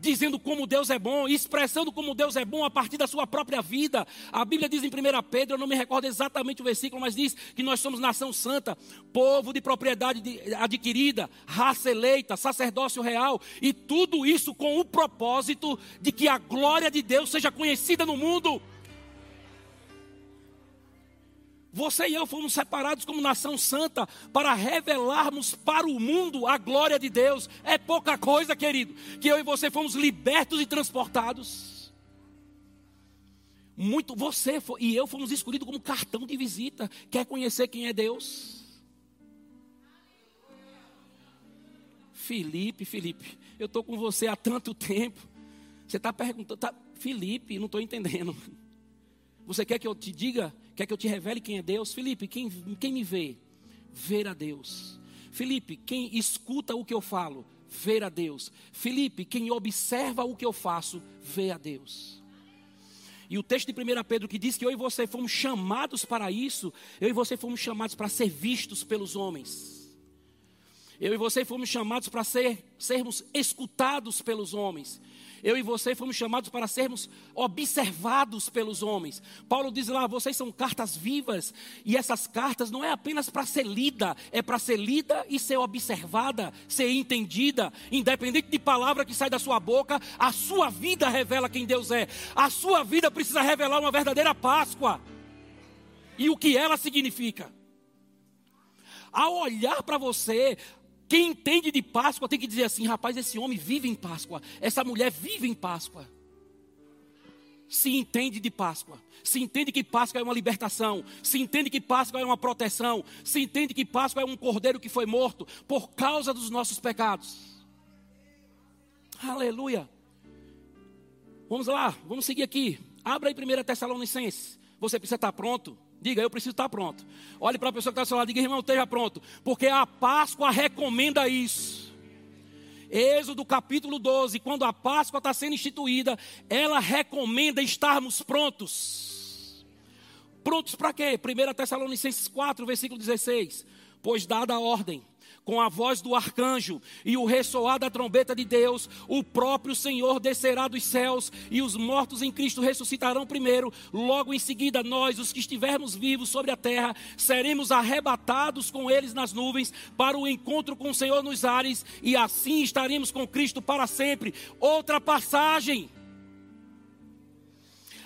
dizendo como Deus é bom, expressando como Deus é bom a partir da sua própria vida. A Bíblia diz em 1 Pedro, eu não me recordo exatamente o versículo, mas diz que nós somos nação santa, povo de propriedade adquirida, raça eleita, sacerdócio real, e tudo isso com o propósito de que a glória de Deus seja conhecida no mundo. Você e eu fomos separados como nação santa para revelarmos para o mundo a glória de Deus. É pouca coisa, querido, que eu e você fomos libertos e transportados. Muito você e eu fomos escolhidos como cartão de visita. Quer conhecer quem é Deus? Felipe, Felipe, eu estou com você há tanto tempo. Você está perguntando, tá, Felipe, não estou entendendo. Você quer que eu te diga, quer que eu te revele quem é Deus? Felipe, quem, quem me vê? Ver a Deus. Felipe, quem escuta o que eu falo? Ver a Deus. Felipe, quem observa o que eu faço? Vê a Deus. E o texto de 1 Pedro que diz que eu e você fomos chamados para isso, eu e você fomos chamados para ser vistos pelos homens. Eu e você fomos chamados para ser, sermos escutados pelos homens. Eu e você fomos chamados para sermos observados pelos homens. Paulo diz lá: vocês são cartas vivas, e essas cartas não é apenas para ser lida, é para ser lida e ser observada, ser entendida, independente de palavra que sai da sua boca, a sua vida revela quem Deus é. A sua vida precisa revelar uma verdadeira Páscoa e o que ela significa. Ao olhar para você, quem entende de Páscoa tem que dizer assim: rapaz, esse homem vive em Páscoa, essa mulher vive em Páscoa. Se entende de Páscoa, se entende que Páscoa é uma libertação, se entende que Páscoa é uma proteção, se entende que Páscoa é um cordeiro que foi morto por causa dos nossos pecados. Aleluia. Vamos lá, vamos seguir aqui. Abra aí 1 Tessalonicenses. Você precisa estar pronto. Diga, eu preciso estar pronto. Olhe para a pessoa que está ao seu lado, diga, irmão, esteja pronto. Porque a Páscoa recomenda isso. Êxodo capítulo 12, quando a Páscoa está sendo instituída, ela recomenda estarmos prontos. Prontos para quê? 1 Tessalonicenses 4, versículo 16. Pois dada a ordem, com a voz do arcanjo e o ressoar da trombeta de Deus, o próprio Senhor descerá dos céus e os mortos em Cristo ressuscitarão primeiro. Logo em seguida, nós, os que estivermos vivos sobre a terra, seremos arrebatados com eles nas nuvens para o encontro com o Senhor nos ares e assim estaremos com Cristo para sempre. Outra passagem.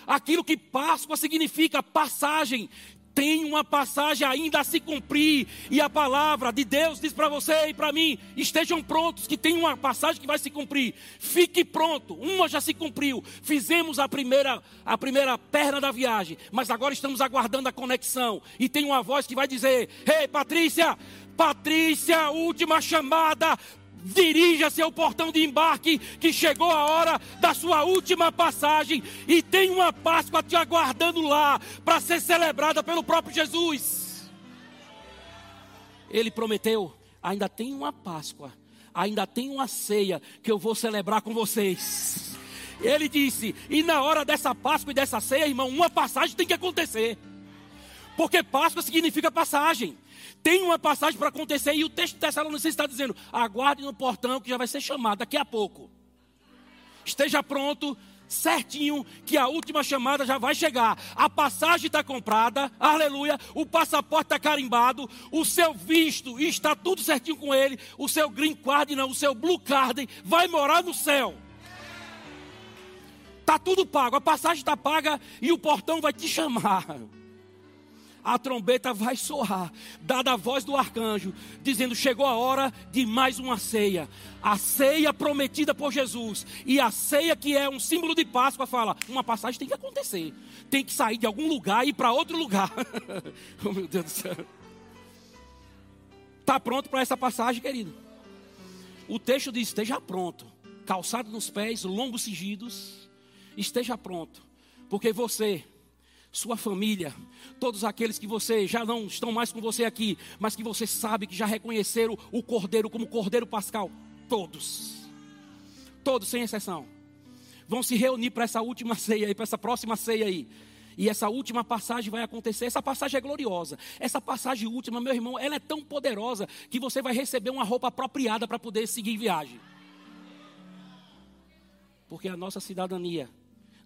Aquilo que Páscoa significa passagem tem uma passagem ainda a se cumprir, e a palavra de Deus diz para você e para mim: estejam prontos, que tem uma passagem que vai se cumprir. Fique pronto, uma já se cumpriu. Fizemos a primeira, a primeira perna da viagem, mas agora estamos aguardando a conexão. E tem uma voz que vai dizer: Ei, hey, Patrícia, Patrícia, última chamada, dirija-se ao portão de embarque, que chegou a hora da sua última passagem e tem uma Páscoa te aguardando lá para ser celebrada pelo próprio Jesus. Ele prometeu: ainda tem uma Páscoa, ainda tem uma ceia que eu vou celebrar com vocês. Ele disse: e na hora dessa Páscoa e dessa ceia, irmão, uma passagem tem que acontecer. Porque Páscoa significa passagem. Tem uma passagem para acontecer e o texto de Tessalonicenses está dizendo: aguarde no portão que já vai ser chamado daqui a pouco. Esteja pronto, certinho, que a última chamada já vai chegar. A passagem está comprada, aleluia. O passaporte está carimbado, o seu visto está tudo certinho com ele. O seu green card, não, o seu blue card vai morar no céu. Está tudo pago, a passagem está paga e o portão vai te <laughs> chamar a trombeta vai soar, dada a voz do arcanjo, dizendo: chegou a hora de mais uma ceia. A ceia prometida por Jesus e a ceia que é um símbolo de Páscoa fala: uma passagem tem que acontecer, tem que sair de algum lugar e ir para outro lugar. <laughs> oh meu Deus do céu. Está pronto para essa passagem, querido? O texto diz: esteja pronto, calçado nos pés, lombos cingidos, esteja pronto, porque você sua família, todos aqueles que você já não estão mais com você aqui, mas que você sabe que já reconheceram o Cordeiro como Cordeiro Pascal, todos, todos sem exceção, vão se reunir para essa última ceia aí, para essa próxima ceia aí. E essa última passagem vai acontecer. Essa passagem é gloriosa. Essa passagem última, meu irmão, ela é tão poderosa que você vai receber uma roupa apropriada para poder seguir viagem. Porque a nossa cidadania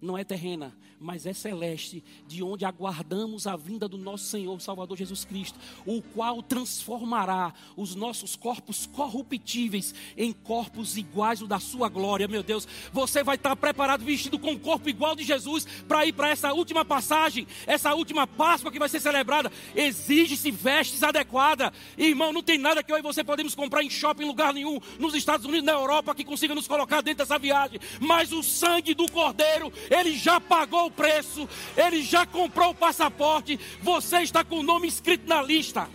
não é terrena, mas é celeste, de onde aguardamos a vinda do nosso Senhor Salvador Jesus Cristo, o qual transformará os nossos corpos corruptíveis em corpos iguais ao da sua glória, meu Deus. Você vai estar preparado, vestido com o corpo igual de Jesus, para ir para essa última passagem, essa última Páscoa que vai ser celebrada. Exige-se vestes adequadas, irmão. Não tem nada que eu e você podemos comprar em shopping, em lugar nenhum, nos Estados Unidos, na Europa, que consiga nos colocar dentro dessa viagem, mas o sangue do Cordeiro, ele já pagou o preço, ele já comprou o passaporte, você está com o nome escrito na lista.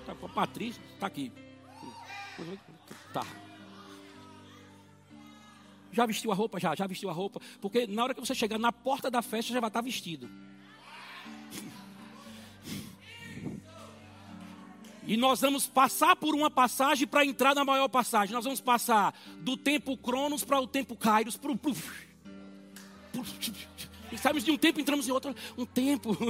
Está com a Patrícia, está aqui. Tá. Já vestiu a roupa? Já, já vestiu a roupa. Porque na hora que você chegar na porta da festa, já vai estar vestido. E nós vamos passar por uma passagem para entrar na maior passagem. Nós vamos passar do tempo Cronos para o tempo Kairos. Pro, pro, pro, saímos de um tempo, entramos em outro. Um tempo. <laughs>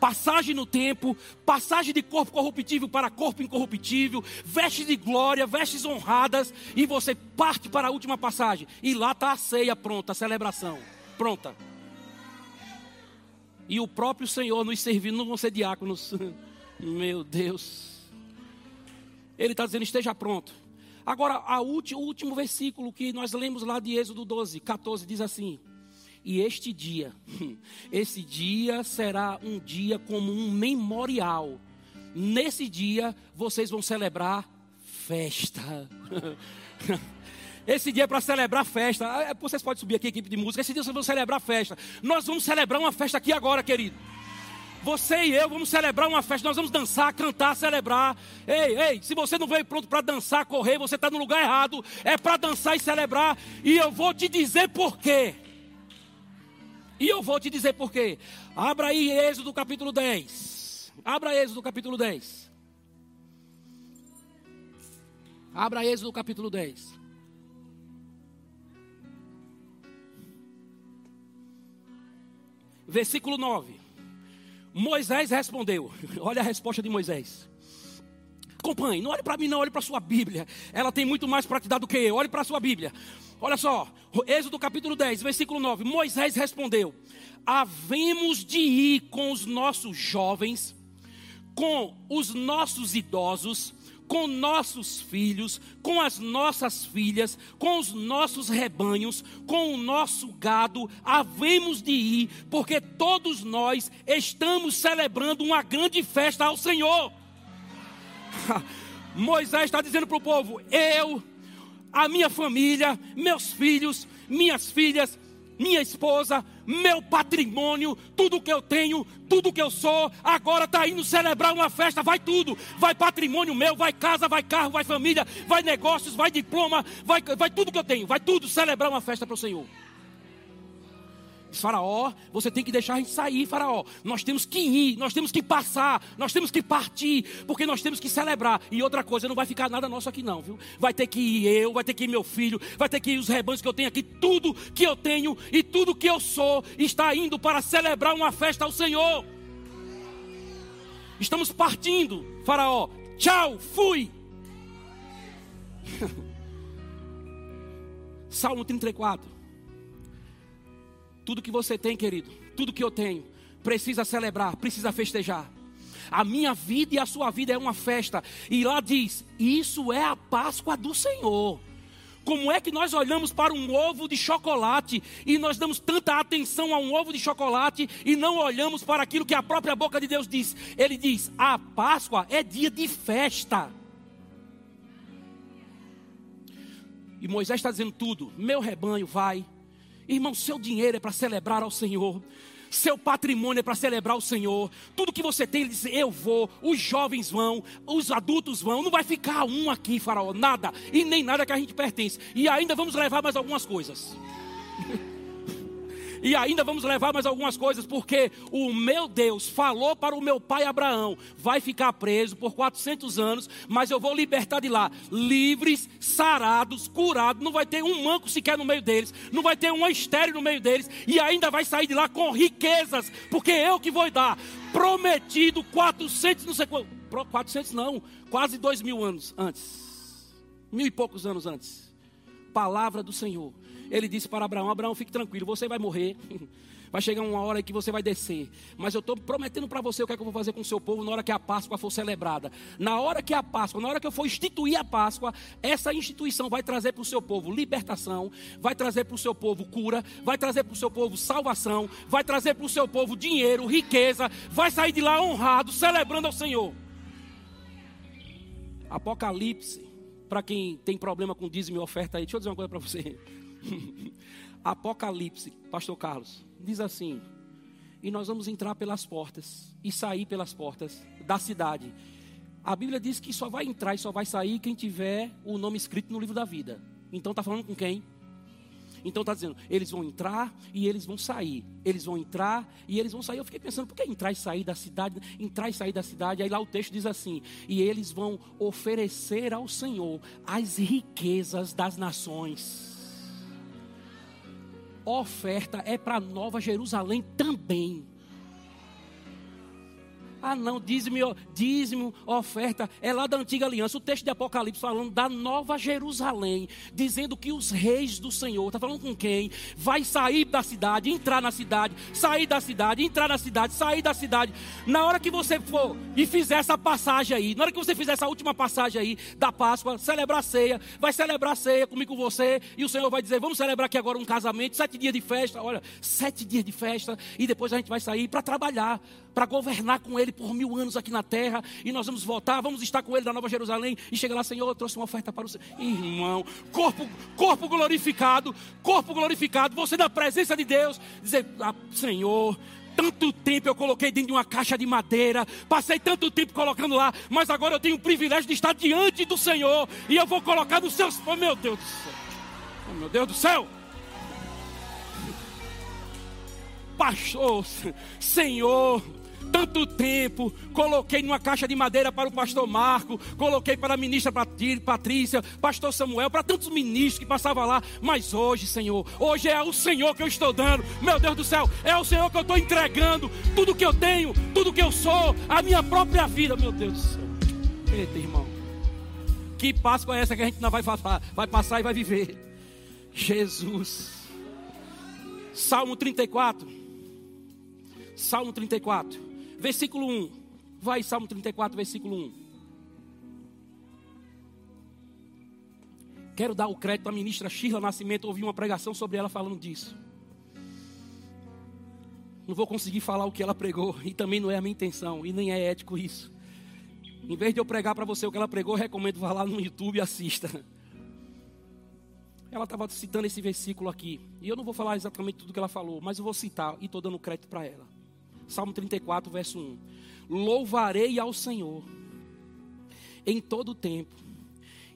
Passagem no tempo, passagem de corpo corruptível para corpo incorruptível, vestes de glória, vestes honradas, e você parte para a última passagem. E lá está a ceia pronta, a celebração pronta. E o próprio Senhor nos servindo, não vão ser diáconos. <laughs> Meu Deus. Ele está dizendo: esteja pronto. Agora, o último versículo que nós lemos lá de Êxodo 12, 14, diz assim: E este dia, <laughs> esse dia será um dia como um memorial. Nesse dia vocês vão celebrar festa. <laughs> Esse dia é para celebrar festa. Ah, vocês podem subir aqui, equipe de música. Esse dia vocês vão celebrar festa. Nós vamos celebrar uma festa aqui agora, querido. Você e eu vamos celebrar uma festa, nós vamos dançar, cantar, celebrar. Ei, ei, se você não veio pronto para dançar, correr, você está no lugar errado. É para dançar e celebrar. E eu vou te dizer por quê. E eu vou te dizer por quê. Abra aí Êxodo capítulo 10. Abra Êxodo capítulo 10. Abra Êxodo capítulo 10. Versículo 9. Moisés respondeu: <laughs> Olha a resposta de Moisés. Acompanhe, não olhe para mim, não, olhe para a sua Bíblia. Ela tem muito mais para te dar do que eu. Olhe para sua Bíblia. Olha só, Êxodo capítulo 10, versículo 9. Moisés respondeu: Havemos de ir com os nossos jovens, com os nossos idosos, com nossos filhos, com as nossas filhas, com os nossos rebanhos, com o nosso gado, havemos de ir, porque todos nós estamos celebrando uma grande festa ao Senhor. <laughs> Moisés está dizendo para o povo: eu, a minha família, meus filhos, minhas filhas, minha esposa, meu patrimônio, tudo que eu tenho, tudo que eu sou, agora está indo celebrar uma festa, vai tudo, vai patrimônio meu, vai casa, vai carro, vai família, vai negócios, vai diploma, vai, vai tudo que eu tenho, vai tudo celebrar uma festa para o Senhor. Faraó, você tem que deixar a gente sair, Faraó. Nós temos que ir, nós temos que passar, nós temos que partir, porque nós temos que celebrar. E outra coisa, não vai ficar nada nosso aqui, não, viu? Vai ter que ir eu, vai ter que ir meu filho, vai ter que ir os rebanhos que eu tenho aqui, tudo que eu tenho e tudo que eu sou está indo para celebrar uma festa ao Senhor. Estamos partindo, Faraó. Tchau, fui. <laughs> Salmo 34. Tudo que você tem, querido, tudo que eu tenho, precisa celebrar, precisa festejar. A minha vida e a sua vida é uma festa. E lá diz: Isso é a Páscoa do Senhor. Como é que nós olhamos para um ovo de chocolate e nós damos tanta atenção a um ovo de chocolate e não olhamos para aquilo que a própria boca de Deus diz? Ele diz: a Páscoa é dia de festa. E Moisés está dizendo tudo: meu rebanho vai, Irmão, seu dinheiro é para celebrar ao Senhor. Seu patrimônio é para celebrar o Senhor. Tudo que você tem, ele diz: Eu vou. Os jovens vão. Os adultos vão. Não vai ficar um aqui, Faraó. Nada. E nem nada que a gente pertence. E ainda vamos levar mais algumas coisas. E ainda vamos levar mais algumas coisas, porque o meu Deus falou para o meu pai Abraão: vai ficar preso por 400 anos, mas eu vou libertar de lá, livres, sarados, curados. Não vai ter um manco sequer no meio deles, não vai ter uma estéreo no meio deles, e ainda vai sair de lá com riquezas, porque eu que vou dar. Prometido 400, não sei quanto, 400 não, quase dois mil anos antes, mil e poucos anos antes. Palavra do Senhor ele disse para Abraão: Abraão, fique tranquilo, você vai morrer. <laughs> Vai chegar uma hora que você vai descer. Mas eu estou prometendo para você o que, é que eu vou fazer com o seu povo na hora que a Páscoa for celebrada. Na hora que a Páscoa, na hora que eu for instituir a Páscoa, essa instituição vai trazer para o seu povo libertação, vai trazer para o seu povo cura, vai trazer para o seu povo salvação, vai trazer para o seu povo dinheiro, riqueza, vai sair de lá honrado, celebrando ao Senhor. Apocalipse, para quem tem problema com dízimo e oferta aí, deixa eu dizer uma coisa para você. <laughs> Apocalipse, Pastor Carlos, diz assim: e nós vamos entrar pelas portas e sair pelas portas da cidade. A Bíblia diz que só vai entrar e só vai sair quem tiver o nome escrito no livro da vida. Então está falando com quem? Então está dizendo, eles vão entrar e eles vão sair. Eles vão entrar e eles vão sair. Eu fiquei pensando, por que entrar e sair da cidade? Entrar e sair da cidade. Aí lá o texto diz assim: e eles vão oferecer ao Senhor as riquezas das nações. Oferta é para Nova Jerusalém também. Ah, não, dízimo, dízimo, oferta, é lá da antiga aliança. O texto de Apocalipse falando da nova Jerusalém, dizendo que os reis do Senhor, está falando com quem? Vai sair da cidade, entrar na cidade, sair da cidade, entrar na cidade, sair da cidade. Na hora que você for e fizer essa passagem aí, na hora que você fizer essa última passagem aí da Páscoa, celebrar a ceia, vai celebrar a ceia comigo com você, e o Senhor vai dizer: vamos celebrar aqui agora um casamento, sete dias de festa, olha, sete dias de festa, e depois a gente vai sair para trabalhar para governar com Ele por mil anos aqui na terra, e nós vamos voltar, vamos estar com Ele na Nova Jerusalém, e chega lá, Senhor, eu trouxe uma oferta para o Senhor. Irmão, corpo, corpo glorificado, corpo glorificado, você na presença de Deus, dizer, ah, Senhor, tanto tempo eu coloquei dentro de uma caixa de madeira, passei tanto tempo colocando lá, mas agora eu tenho o privilégio de estar diante do Senhor, e eu vou colocar nos seus. Oh, meu Deus do céu! Oh, meu Deus do céu! Pastor, Senhor, tanto tempo, coloquei numa caixa de madeira para o pastor Marco, coloquei para a ministra Patrícia, pastor Samuel, para tantos ministros que passavam lá, mas hoje, Senhor, hoje é o Senhor que eu estou dando, meu Deus do céu, é o Senhor que eu estou entregando, tudo que eu tenho, tudo que eu sou, a minha própria vida, meu Deus do céu. Eita, irmão, que Páscoa é essa que a gente não vai vai passar e vai viver? Jesus, Salmo 34, Salmo 34 versículo 1. Vai, Salmo 34, versículo 1. Quero dar o crédito à ministra Shirla Nascimento. Ouvi uma pregação sobre ela falando disso. Não vou conseguir falar o que ela pregou, e também não é a minha intenção, e nem é ético isso. Em vez de eu pregar para você o que ela pregou, recomendo vá lá no YouTube e assista. Ela estava citando esse versículo aqui, e eu não vou falar exatamente tudo que ela falou, mas eu vou citar e estou dando crédito para ela. Salmo 34, verso 1. Louvarei ao Senhor em todo o tempo,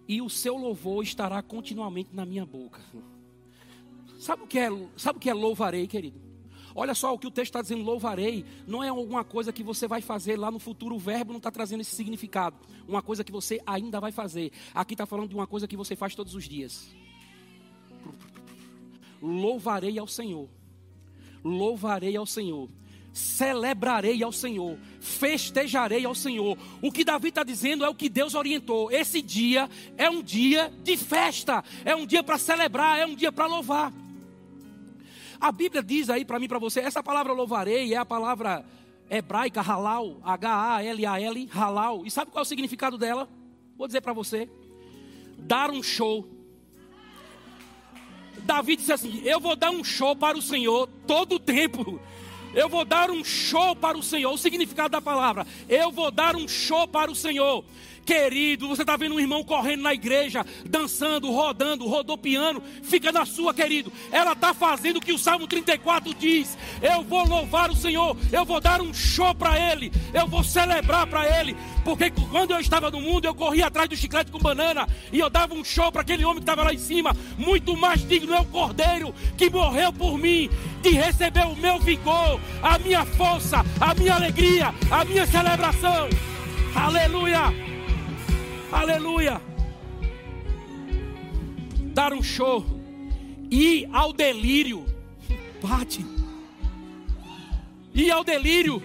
e o seu louvor estará continuamente na minha boca. Sabe o que é, sabe o que é louvarei, querido? Olha só o que o texto está dizendo, louvarei, não é alguma coisa que você vai fazer lá no futuro, o verbo não está trazendo esse significado. Uma coisa que você ainda vai fazer. Aqui está falando de uma coisa que você faz todos os dias. Louvarei ao Senhor. Louvarei ao Senhor celebrarei ao Senhor, festejarei ao Senhor. O que Davi está dizendo é o que Deus orientou. Esse dia é um dia de festa, é um dia para celebrar, é um dia para louvar. A Bíblia diz aí para mim, para você, essa palavra louvarei é a palavra hebraica halal, H-A-L-A-L, halal. E sabe qual é o significado dela? Vou dizer para você: dar um show. Davi disse assim: Eu vou dar um show para o Senhor todo o tempo. Eu vou dar um show para o Senhor. O significado da palavra: eu vou dar um show para o Senhor. Querido, você está vendo um irmão correndo na igreja, dançando, rodando, rodopiando, fica na sua, querido. Ela está fazendo o que o Salmo 34 diz: Eu vou louvar o Senhor, eu vou dar um show para Ele, eu vou celebrar para Ele, porque quando eu estava no mundo, eu corria atrás do chiclete com banana e eu dava um show para aquele homem que estava lá em cima. Muito mais digno é o cordeiro que morreu por mim, de receber o meu vigor, a minha força, a minha alegria, a minha celebração. Aleluia! Aleluia. Dar um show. Ir ao delírio. Bate. Ir ao delírio.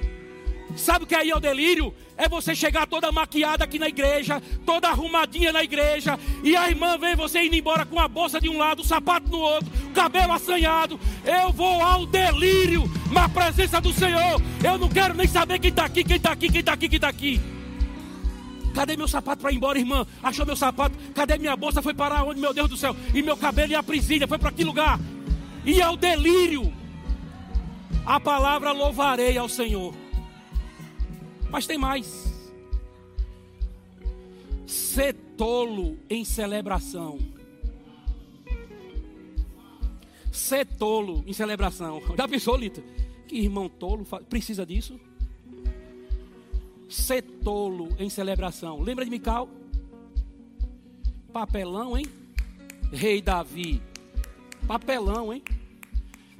Sabe o que é ir ao delírio? É você chegar toda maquiada aqui na igreja, toda arrumadinha na igreja, e a irmã vê você indo embora com a bolsa de um lado, o sapato no outro, o cabelo assanhado. Eu vou ao delírio na presença do Senhor. Eu não quero nem saber quem está aqui, quem está aqui, quem está aqui, quem está aqui. Cadê meu sapato para ir embora, irmã? Achou meu sapato? Cadê minha bolsa? Foi para onde, meu Deus do céu? E meu cabelo e a prisilha? Foi para que lugar? E ao delírio. A palavra louvarei ao Senhor. Mas tem mais. Ser tolo em celebração. Ser tolo em celebração. <laughs> Já pensou, Lita? Que irmão tolo precisa disso? ser tolo em celebração. Lembra de Mical? Papelão, hein? Rei Davi. Papelão, hein?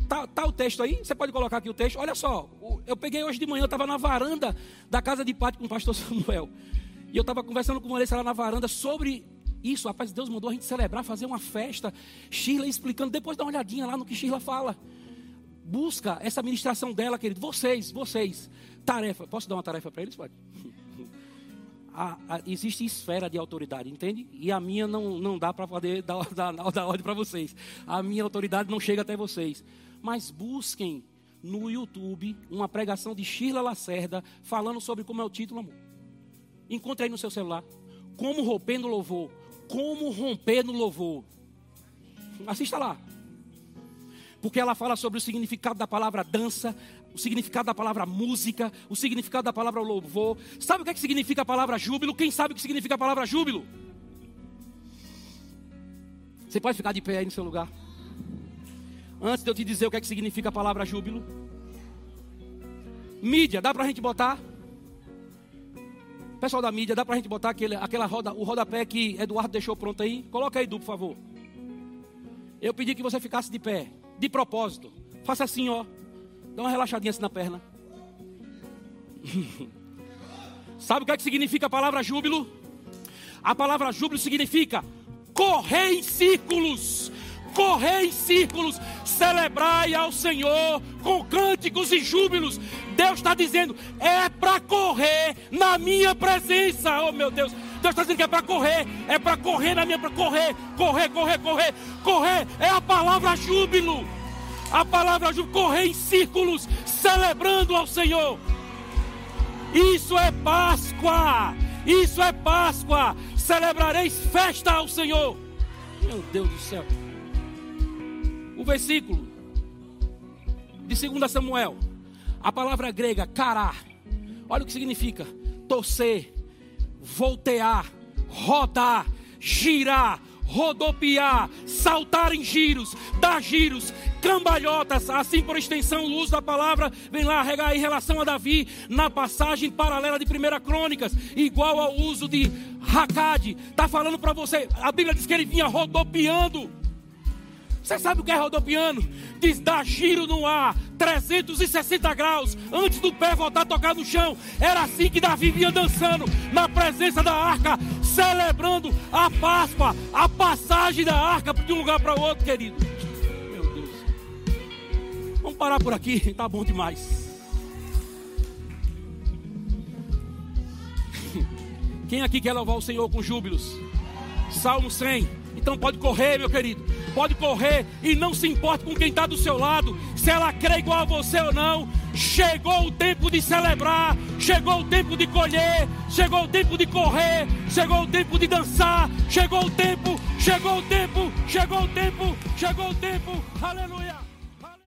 Tá, tá, o texto aí? Você pode colocar aqui o texto? Olha só, eu peguei hoje de manhã, eu estava na varanda da casa de pátio com o pastor <laughs> Samuel. E eu estava conversando com o Vanessa lá na varanda sobre isso. Rapaz, Deus mandou a gente celebrar, fazer uma festa. Sheila explicando, depois dá uma olhadinha lá no que Sheila fala. Busca essa ministração dela, querido. Vocês, vocês. Tarefa. Posso dar uma tarefa para eles? Pode. <laughs> A, a, existe esfera de autoridade, entende? E a minha não, não dá para poder dar, <laughs> dar, dar ordem para vocês. A minha autoridade não chega até vocês mas busquem no YouTube uma pregação de Shirla Lacerda falando sobre como é o título, amor. Encontre aí no seu celular. Como romper no louvor. Como romper no louvor. Assista lá. Porque ela fala sobre o significado da palavra dança, o significado da palavra música, o significado da palavra louvor. Sabe o que, é que significa a palavra júbilo? Quem sabe o que significa a palavra júbilo? Você pode ficar de pé aí no seu lugar. Antes de eu te dizer o que, é que significa a palavra júbilo. Mídia, dá para a gente botar? Pessoal da mídia, dá para a gente botar aquele, aquela roda, o rodapé que Eduardo deixou pronto aí? Coloca aí, Du, por favor. Eu pedi que você ficasse de pé, de propósito. Faça assim, ó. Dá uma relaxadinha assim na perna. <laughs> Sabe o que, é que significa a palavra júbilo? A palavra júbilo significa correr em círculos correr em círculos, celebrai ao Senhor com cânticos e júbilos. Deus está dizendo, é para correr na minha presença. Oh meu Deus, Deus está dizendo que é para correr, é para correr na minha, para correr, correr, correr, correr, correr. É a palavra júbilo. A palavra júbilo, correr em círculos, celebrando ao Senhor. Isso é Páscoa. Isso é Páscoa. Celebrareis festa ao Senhor. Meu Deus do céu o versículo de 2 Samuel. A palavra grega, cará. Olha o que significa: torcer, voltear, rodar, girar, rodopiar, saltar em giros, dar giros, cambalhotas, assim por extensão, o uso da palavra vem lá em relação a Davi na passagem paralela de 1 Crônicas, igual ao uso de Hakad. Está falando para você, a Bíblia diz que ele vinha rodopiando. Você sabe o que é rodopiano? Diz dar giro no ar, 360 graus, antes do pé voltar a tocar no chão. Era assim que Davi vinha dançando, na presença da arca, celebrando a Páscoa, a passagem da arca de um lugar para o outro, querido. Meu Deus. Vamos parar por aqui, tá bom demais. Quem aqui quer louvar o Senhor com júbilos? Salmo 100. Então pode correr, meu querido. Pode correr e não se importe com quem está do seu lado, se ela crê igual a você ou não. Chegou o tempo de celebrar, chegou o tempo de colher, chegou o tempo de correr, chegou o tempo de dançar, chegou o tempo, chegou o tempo, chegou o tempo, chegou o tempo. Aleluia.